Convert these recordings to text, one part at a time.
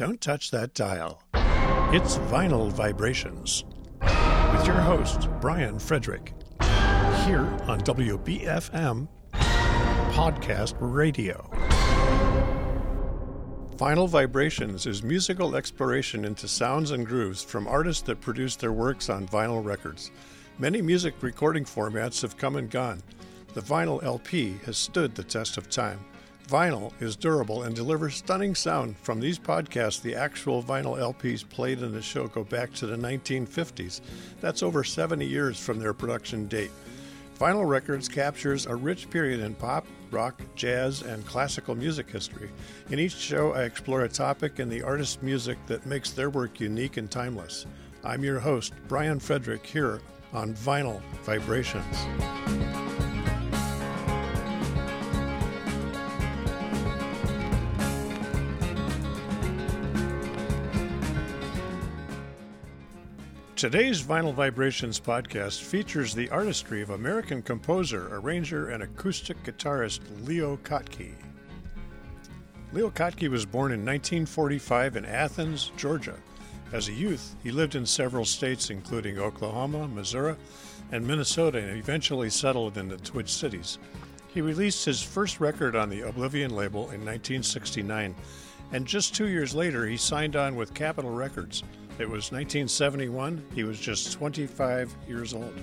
Don't touch that dial. It's Vinyl Vibrations with your host, Brian Frederick, here on WBFM Podcast Radio. Vinyl Vibrations is musical exploration into sounds and grooves from artists that produce their works on vinyl records. Many music recording formats have come and gone. The vinyl LP has stood the test of time. Vinyl is durable and delivers stunning sound. From these podcasts, the actual vinyl LPs played in the show go back to the 1950s. That's over 70 years from their production date. Vinyl Records captures a rich period in pop, rock, jazz, and classical music history. In each show, I explore a topic in the artist's music that makes their work unique and timeless. I'm your host, Brian Frederick, here on Vinyl Vibrations. Today's Vinyl Vibrations podcast features the artistry of American composer, arranger, and acoustic guitarist Leo Kottke. Leo Kottke was born in 1945 in Athens, Georgia. As a youth, he lived in several states, including Oklahoma, Missouri, and Minnesota, and eventually settled in the Twin Cities. He released his first record on the Oblivion label in 1969, and just two years later, he signed on with Capitol Records it was 1971. He was just 25 years old.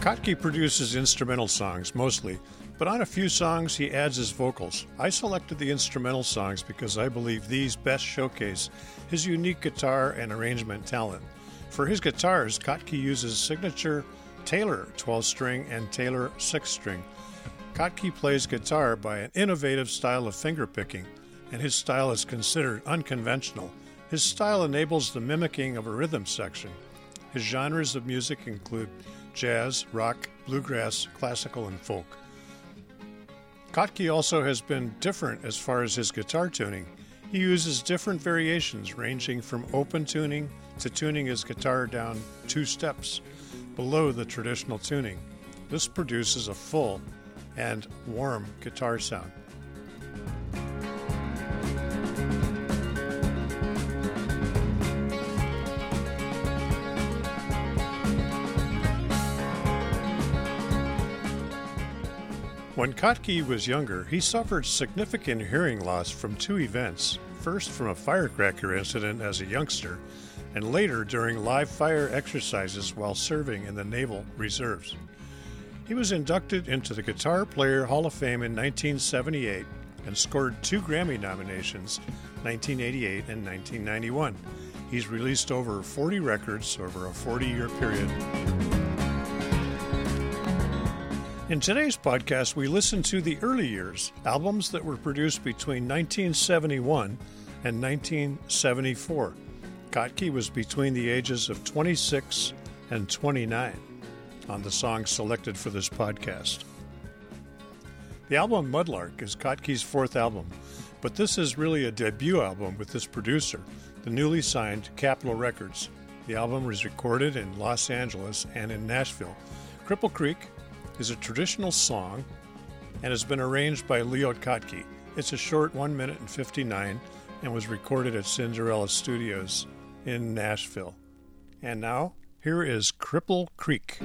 Kottke produces instrumental songs mostly, but on a few songs he adds his vocals. I selected the instrumental songs because I believe these best showcase his unique guitar and arrangement talent. For his guitars, Kottke uses signature Taylor 12 string and Taylor 6 string. Kottke plays guitar by an innovative style of fingerpicking, and his style is considered unconventional. His style enables the mimicking of a rhythm section. His genres of music include jazz, rock, bluegrass, classical, and folk. Kottke also has been different as far as his guitar tuning. He uses different variations ranging from open tuning to tuning his guitar down two steps below the traditional tuning. This produces a full and warm guitar sound. When Kottke was younger, he suffered significant hearing loss from two events. First, from a firecracker incident as a youngster, and later during live fire exercises while serving in the Naval Reserves. He was inducted into the Guitar Player Hall of Fame in 1978 and scored two Grammy nominations, 1988 and 1991. He's released over 40 records over a 40 year period. In today's podcast, we listen to the early years, albums that were produced between 1971 and 1974. Kottke was between the ages of 26 and 29 on the songs selected for this podcast. The album Mudlark is Kottke's fourth album, but this is really a debut album with this producer, the newly signed Capitol Records. The album was recorded in Los Angeles and in Nashville. Cripple Creek is a traditional song and has been arranged by Leo Kottke. It's a short 1 minute and 59 and was recorded at Cinderella Studios in Nashville. And now, here is Cripple Creek.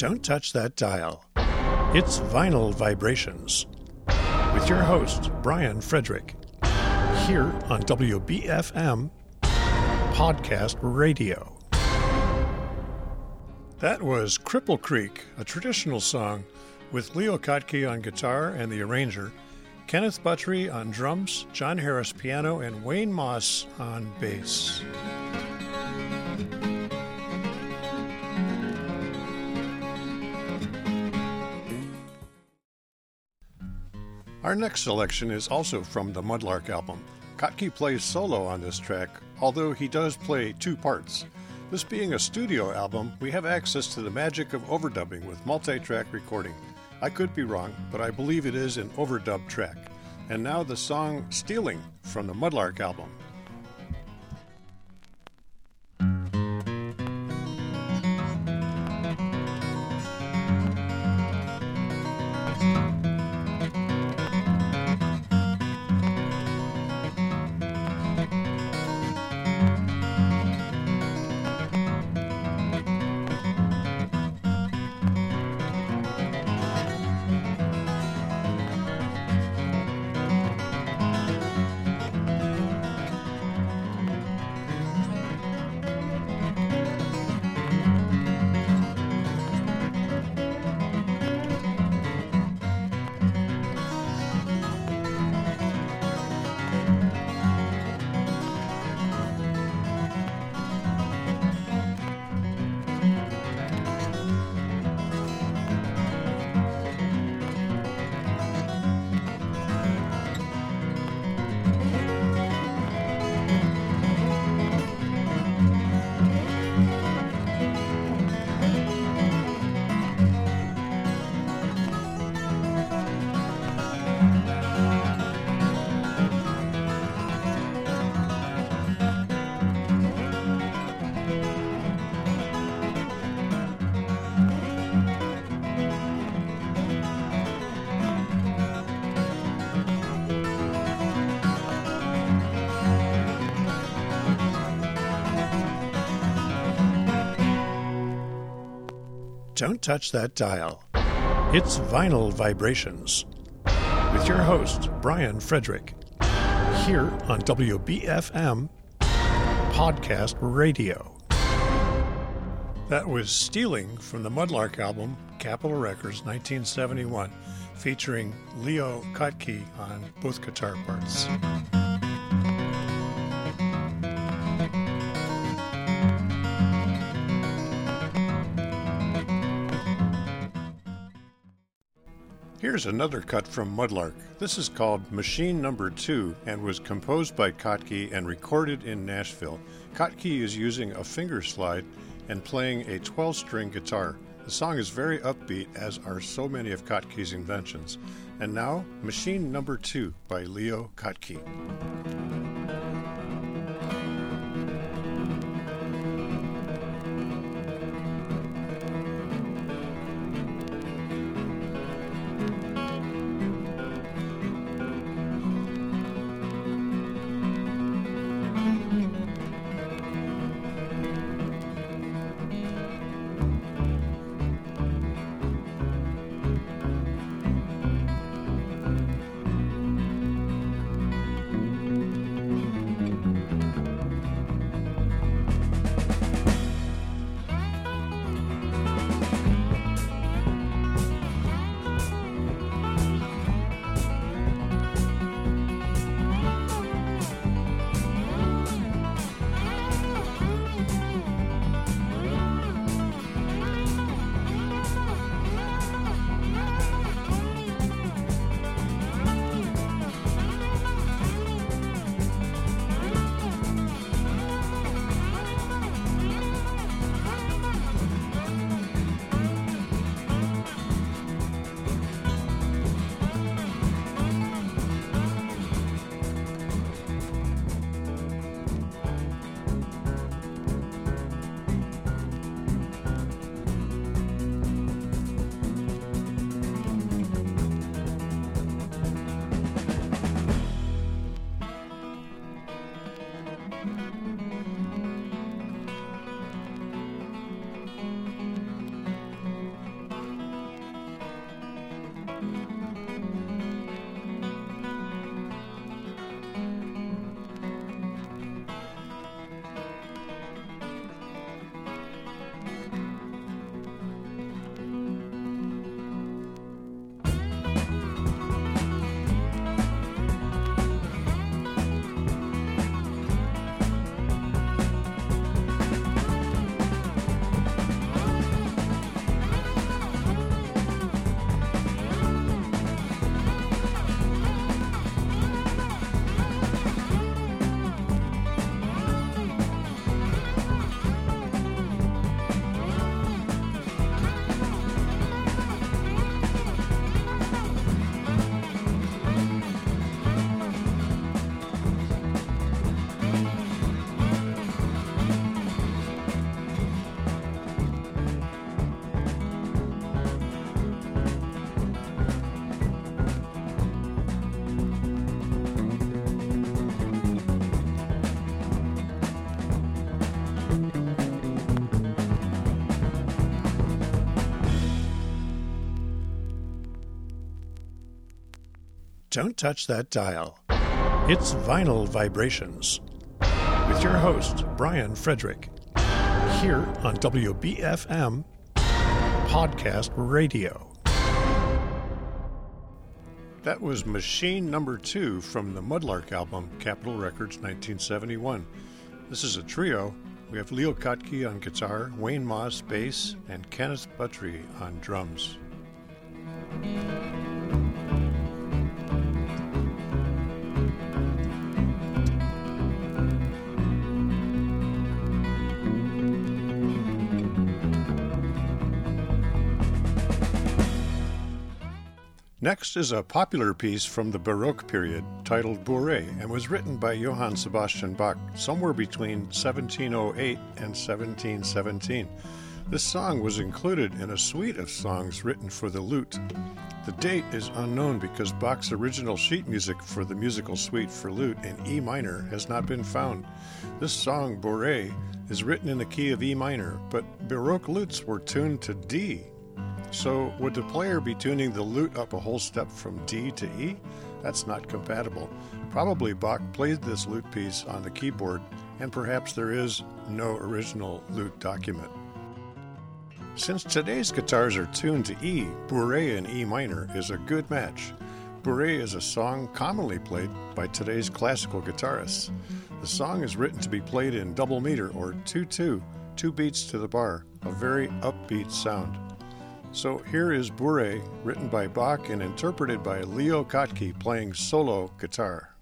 Don't touch that dial. It's Vinyl Vibrations with your host, Brian Frederick, here on WBFM Podcast Radio. That was Cripple Creek, a traditional song with Leo Kottke on guitar and the arranger, Kenneth Buttrey on drums, John Harris piano, and Wayne Moss on bass. Our next selection is also from the Mudlark album. Kottke plays solo on this track, although he does play two parts. This being a studio album, we have access to the magic of overdubbing with multi track recording. I could be wrong, but I believe it is an overdub track. And now the song Stealing from the Mudlark album. Don't touch that dial. It's Vinyl Vibrations with your host, Brian Frederick, here on WBFM Podcast Radio. That was Stealing from the Mudlark album, Capitol Records, 1971, featuring Leo Kottke on both guitar parts. Here's another cut from Mudlark. This is called Machine Number 2 and was composed by Kottke and recorded in Nashville. Kottke is using a finger slide and playing a 12 string guitar. The song is very upbeat, as are so many of Kottke's inventions. And now, Machine Number 2 by Leo Kottke. Don't touch that dial. It's Vinyl Vibrations with your host, Brian Frederick, here on WBFM Podcast Radio. That was Machine Number Two from the Mudlark album, Capitol Records 1971. This is a trio. We have Leo Kottke on guitar, Wayne Moss bass, and Kenneth Buttrey on drums. Next is a popular piece from the Baroque period titled Bourrée and was written by Johann Sebastian Bach somewhere between 1708 and 1717. This song was included in a suite of songs written for the lute. The date is unknown because Bach's original sheet music for the musical suite for lute in E minor has not been found. This song, Bourrée, is written in the key of E minor, but Baroque lutes were tuned to D so, would the player be tuning the lute up a whole step from D to E? That's not compatible. Probably Bach played this lute piece on the keyboard, and perhaps there is no original lute document. Since today's guitars are tuned to E, Bourrée in E minor is a good match. Bourrée is a song commonly played by today's classical guitarists. The song is written to be played in double meter or 2 2, two beats to the bar, a very upbeat sound. So here is Bourrée, written by Bach and interpreted by Leo Kottke playing solo guitar.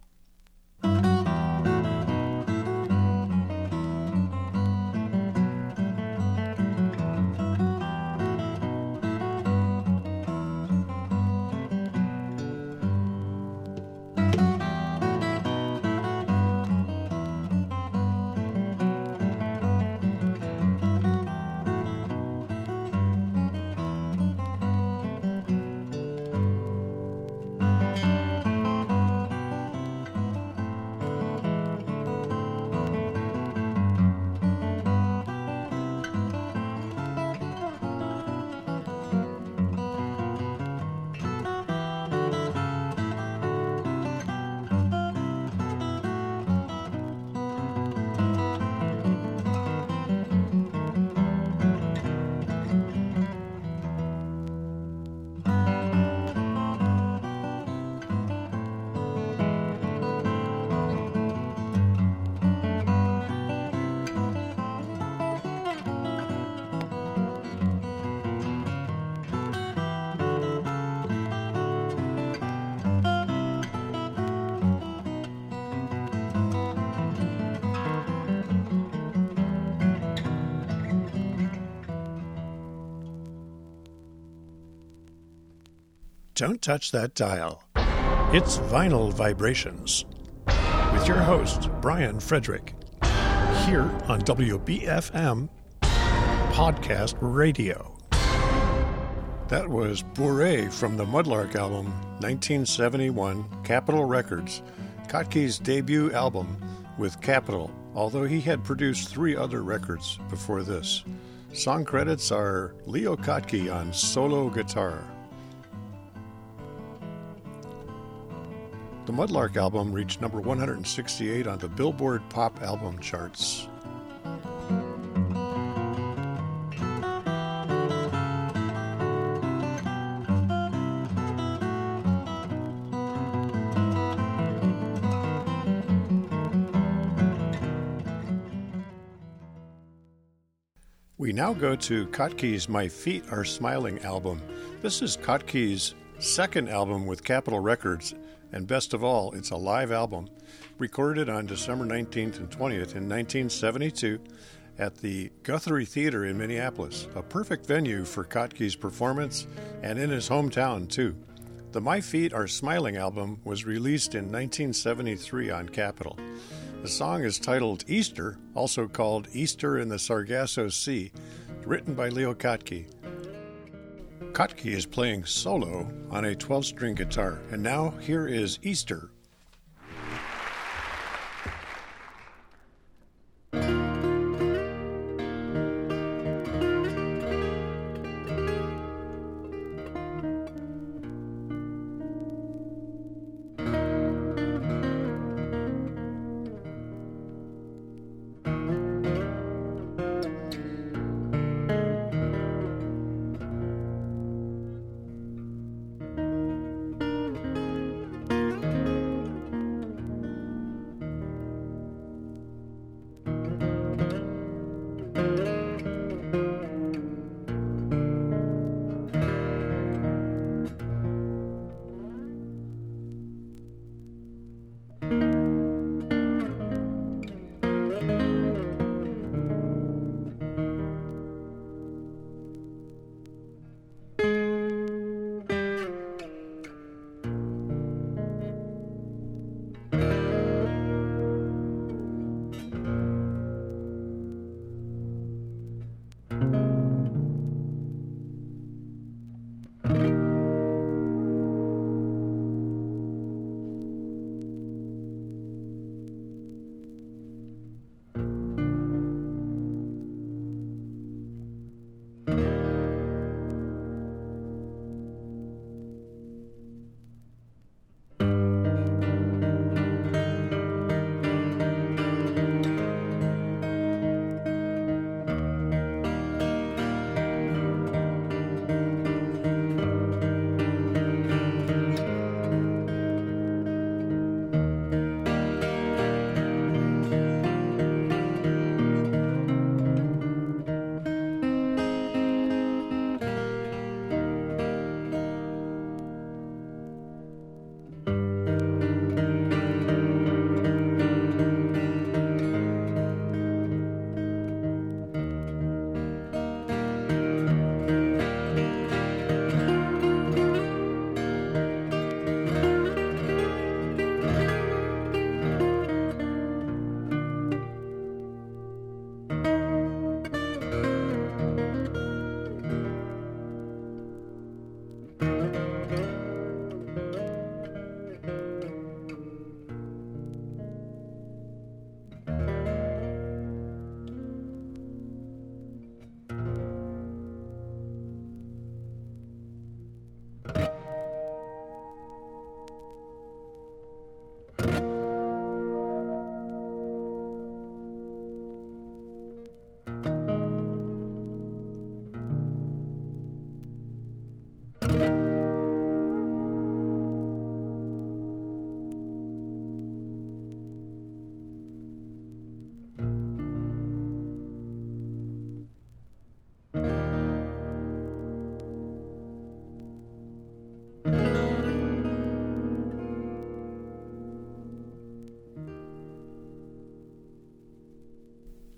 Don't touch that dial. It's Vinyl Vibrations with your host, Brian Frederick, here on WBFM Podcast Radio. That was Bourrée from the Mudlark album, 1971, Capitol Records, Kottke's debut album with Capitol, although he had produced three other records before this. Song credits are Leo Kottke on solo guitar. The Mudlark album reached number 168 on the Billboard Pop Album charts. We now go to Kottke's My Feet Are Smiling album. This is Kottke's second album with Capitol Records and best of all, it's a live album recorded on December 19th and 20th in 1972 at the Guthrie Theater in Minneapolis, a perfect venue for Kottke's performance and in his hometown, too. The My Feet Are Smiling album was released in 1973 on Capitol. The song is titled Easter, also called Easter in the Sargasso Sea, written by Leo Kottke. Kottke is playing solo on a 12 string guitar. And now here is Easter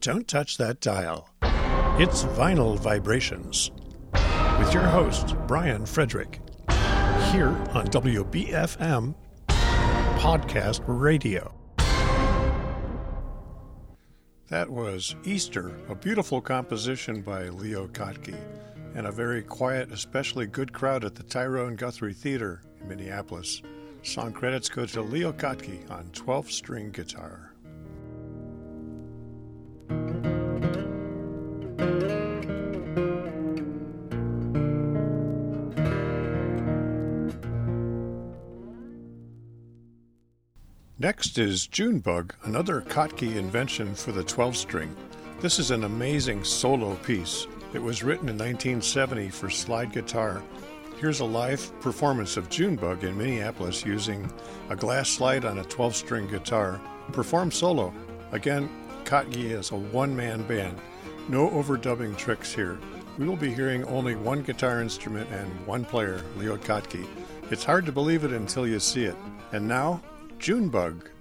Don't touch that dial. It's Vinyl Vibrations with your host, Brian Frederick, here on WBFM Podcast Radio. That was Easter, a beautiful composition by Leo Kottke, and a very quiet, especially good crowd at the Tyrone Guthrie Theater in Minneapolis. Song credits go to Leo Kottke on 12 string guitar. Next is Junebug, another Kottke invention for the 12 string. This is an amazing solo piece. It was written in 1970 for slide guitar. Here's a live performance of Junebug in Minneapolis using a glass slide on a 12 string guitar, performed solo. Again, Kottke is a one man band. No overdubbing tricks here. We will be hearing only one guitar instrument and one player, Leo Kottke. It's hard to believe it until you see it. And now, Junebug.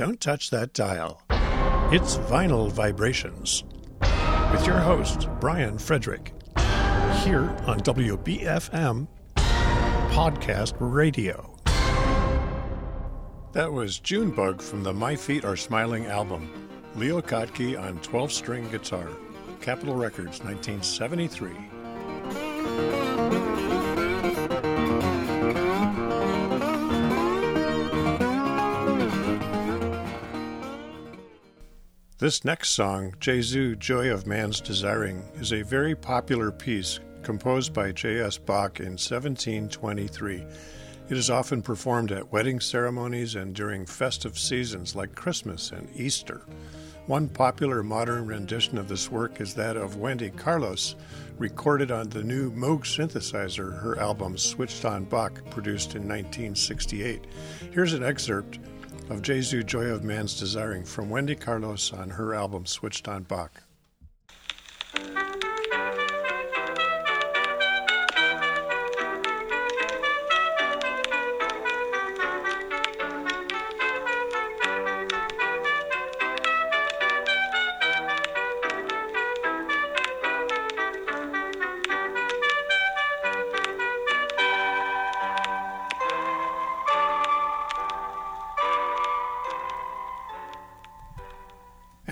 Don't touch that dial. It's Vinyl Vibrations with your host, Brian Frederick, here on WBFM Podcast Radio. That was Junebug from the My Feet Are Smiling album. Leo Kottke on 12 string guitar. Capitol Records, 1973. This next song, Jesu, Joy of Man's Desiring, is a very popular piece composed by J.S. Bach in 1723. It is often performed at wedding ceremonies and during festive seasons like Christmas and Easter. One popular modern rendition of this work is that of Wendy Carlos, recorded on the new Moog synthesizer, her album Switched on Bach, produced in 1968. Here's an excerpt of Jesu Joy of Man's Desiring from Wendy Carlos on her album Switched on Bach.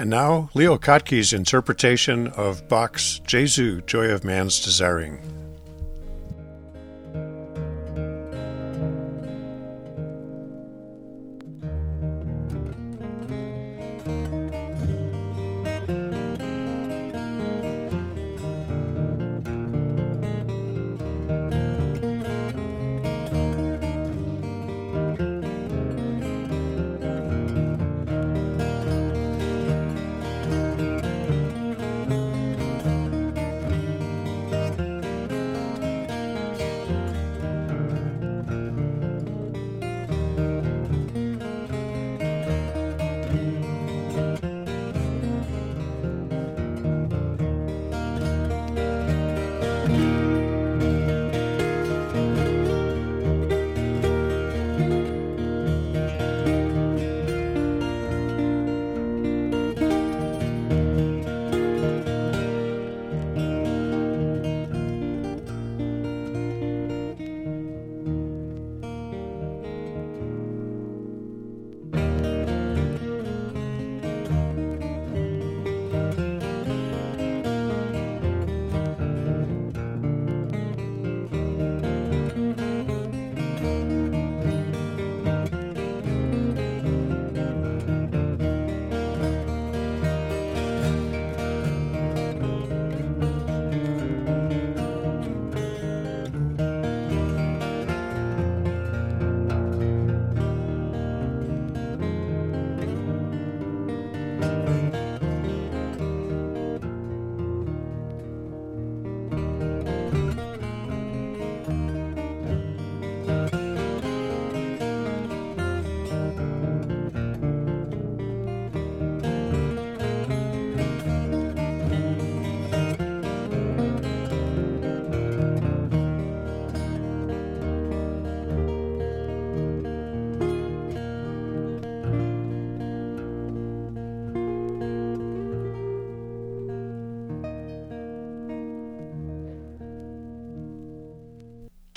And now, Leo Kottke's interpretation of Bach's Jesu, Joy of Man's Desiring.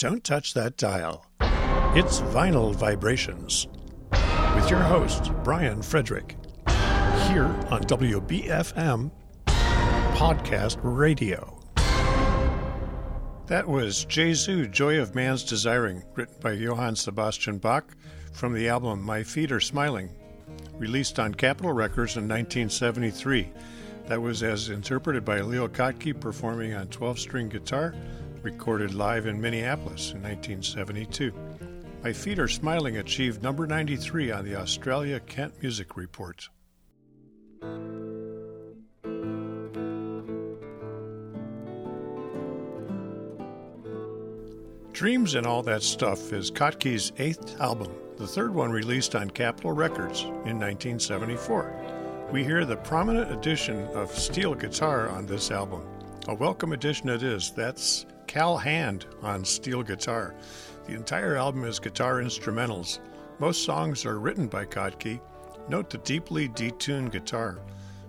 Don't touch that dial. It's Vinyl Vibrations with your host, Brian Frederick, here on WBFM Podcast Radio. That was Jesu, Joy of Man's Desiring, written by Johann Sebastian Bach from the album My Feet Are Smiling, released on Capitol Records in 1973. That was as interpreted by Leo Kottke performing on 12 string guitar recorded live in Minneapolis in 1972. My Feet Are Smiling achieved number 93 on the Australia Kent Music Report. Dreams and All That Stuff is Kottke's eighth album, the third one released on Capitol Records in 1974. We hear the prominent addition of steel guitar on this album. A welcome addition it is. That's Cal Hand on steel guitar. The entire album is guitar instrumentals. Most songs are written by Kottke. Note the deeply detuned guitar.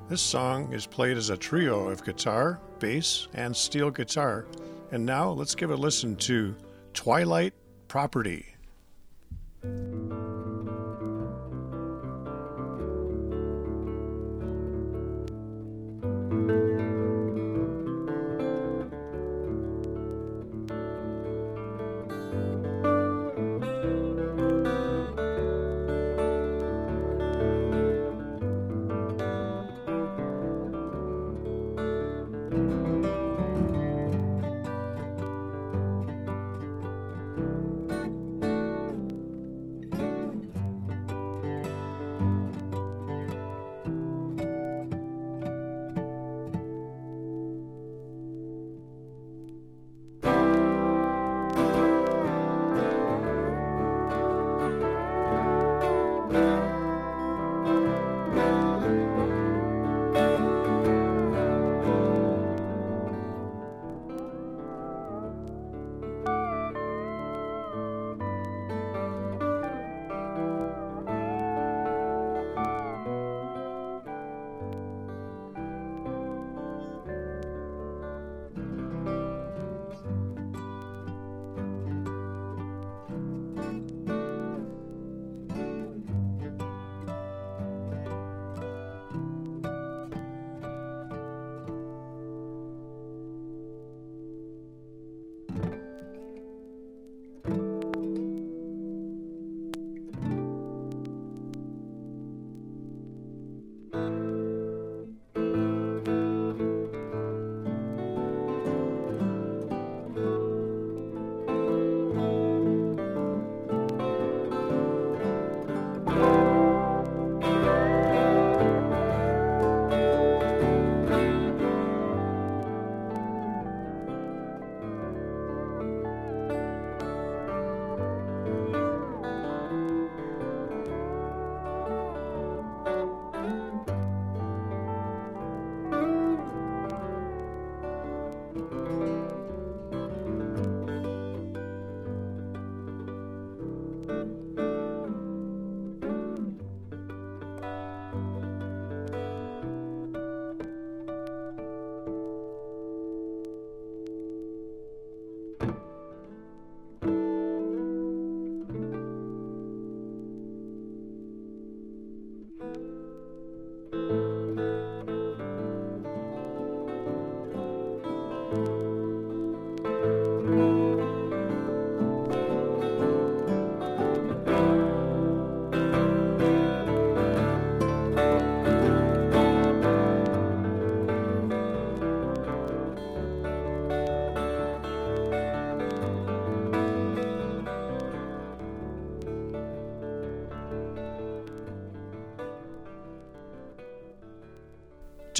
This song is played as a trio of guitar, bass, and steel guitar. And now let's give a listen to Twilight Property.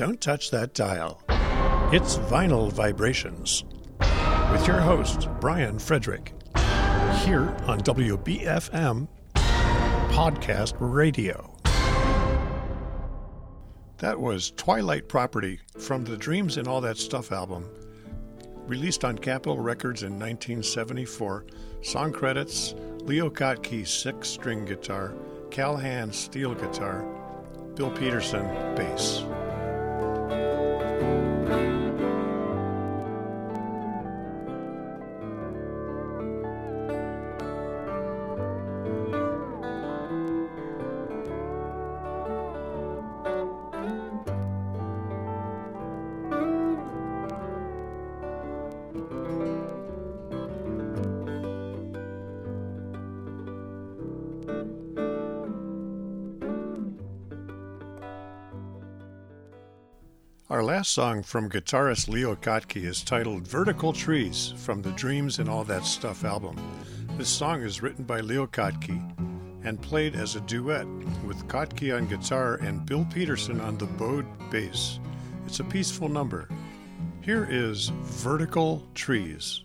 Don't touch that dial. It's Vinyl Vibrations with your host, Brian Frederick, here on WBFM Podcast Radio. That was Twilight Property from the Dreams and All That Stuff album, released on Capitol Records in 1974. Song credits Leo Kottke, six string guitar, Callahan, steel guitar, Bill Peterson, bass. Song from guitarist Leo Kottke is titled Vertical Trees from the Dreams and All That Stuff album. This song is written by Leo Kottke and played as a duet with Kottke on guitar and Bill Peterson on the bowed bass. It's a peaceful number. Here is Vertical Trees.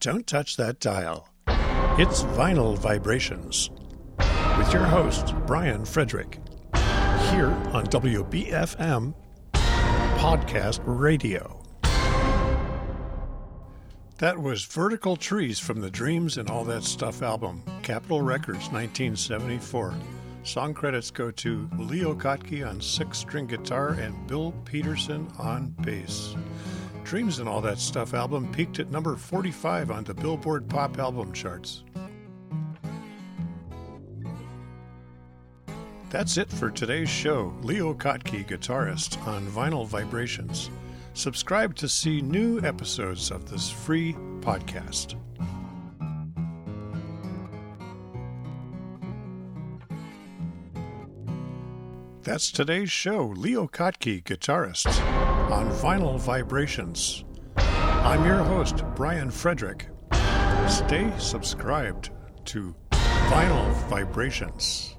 Don't touch that dial. It's Vinyl Vibrations with your host, Brian Frederick, here on WBFM Podcast Radio. That was Vertical Trees from the Dreams and All That Stuff album, Capitol Records, 1974. Song credits go to Leo Kottke on six string guitar and Bill Peterson on bass. Dreams and All That Stuff album peaked at number 45 on the Billboard Pop Album charts. That's it for today's show. Leo Kottke, guitarist, on Vinyl Vibrations. Subscribe to see new episodes of this free podcast. That's today's show. Leo Kottke, guitarist, on Vinyl Vibrations. I'm your host, Brian Frederick. Stay subscribed. to Vinyl Vibrations.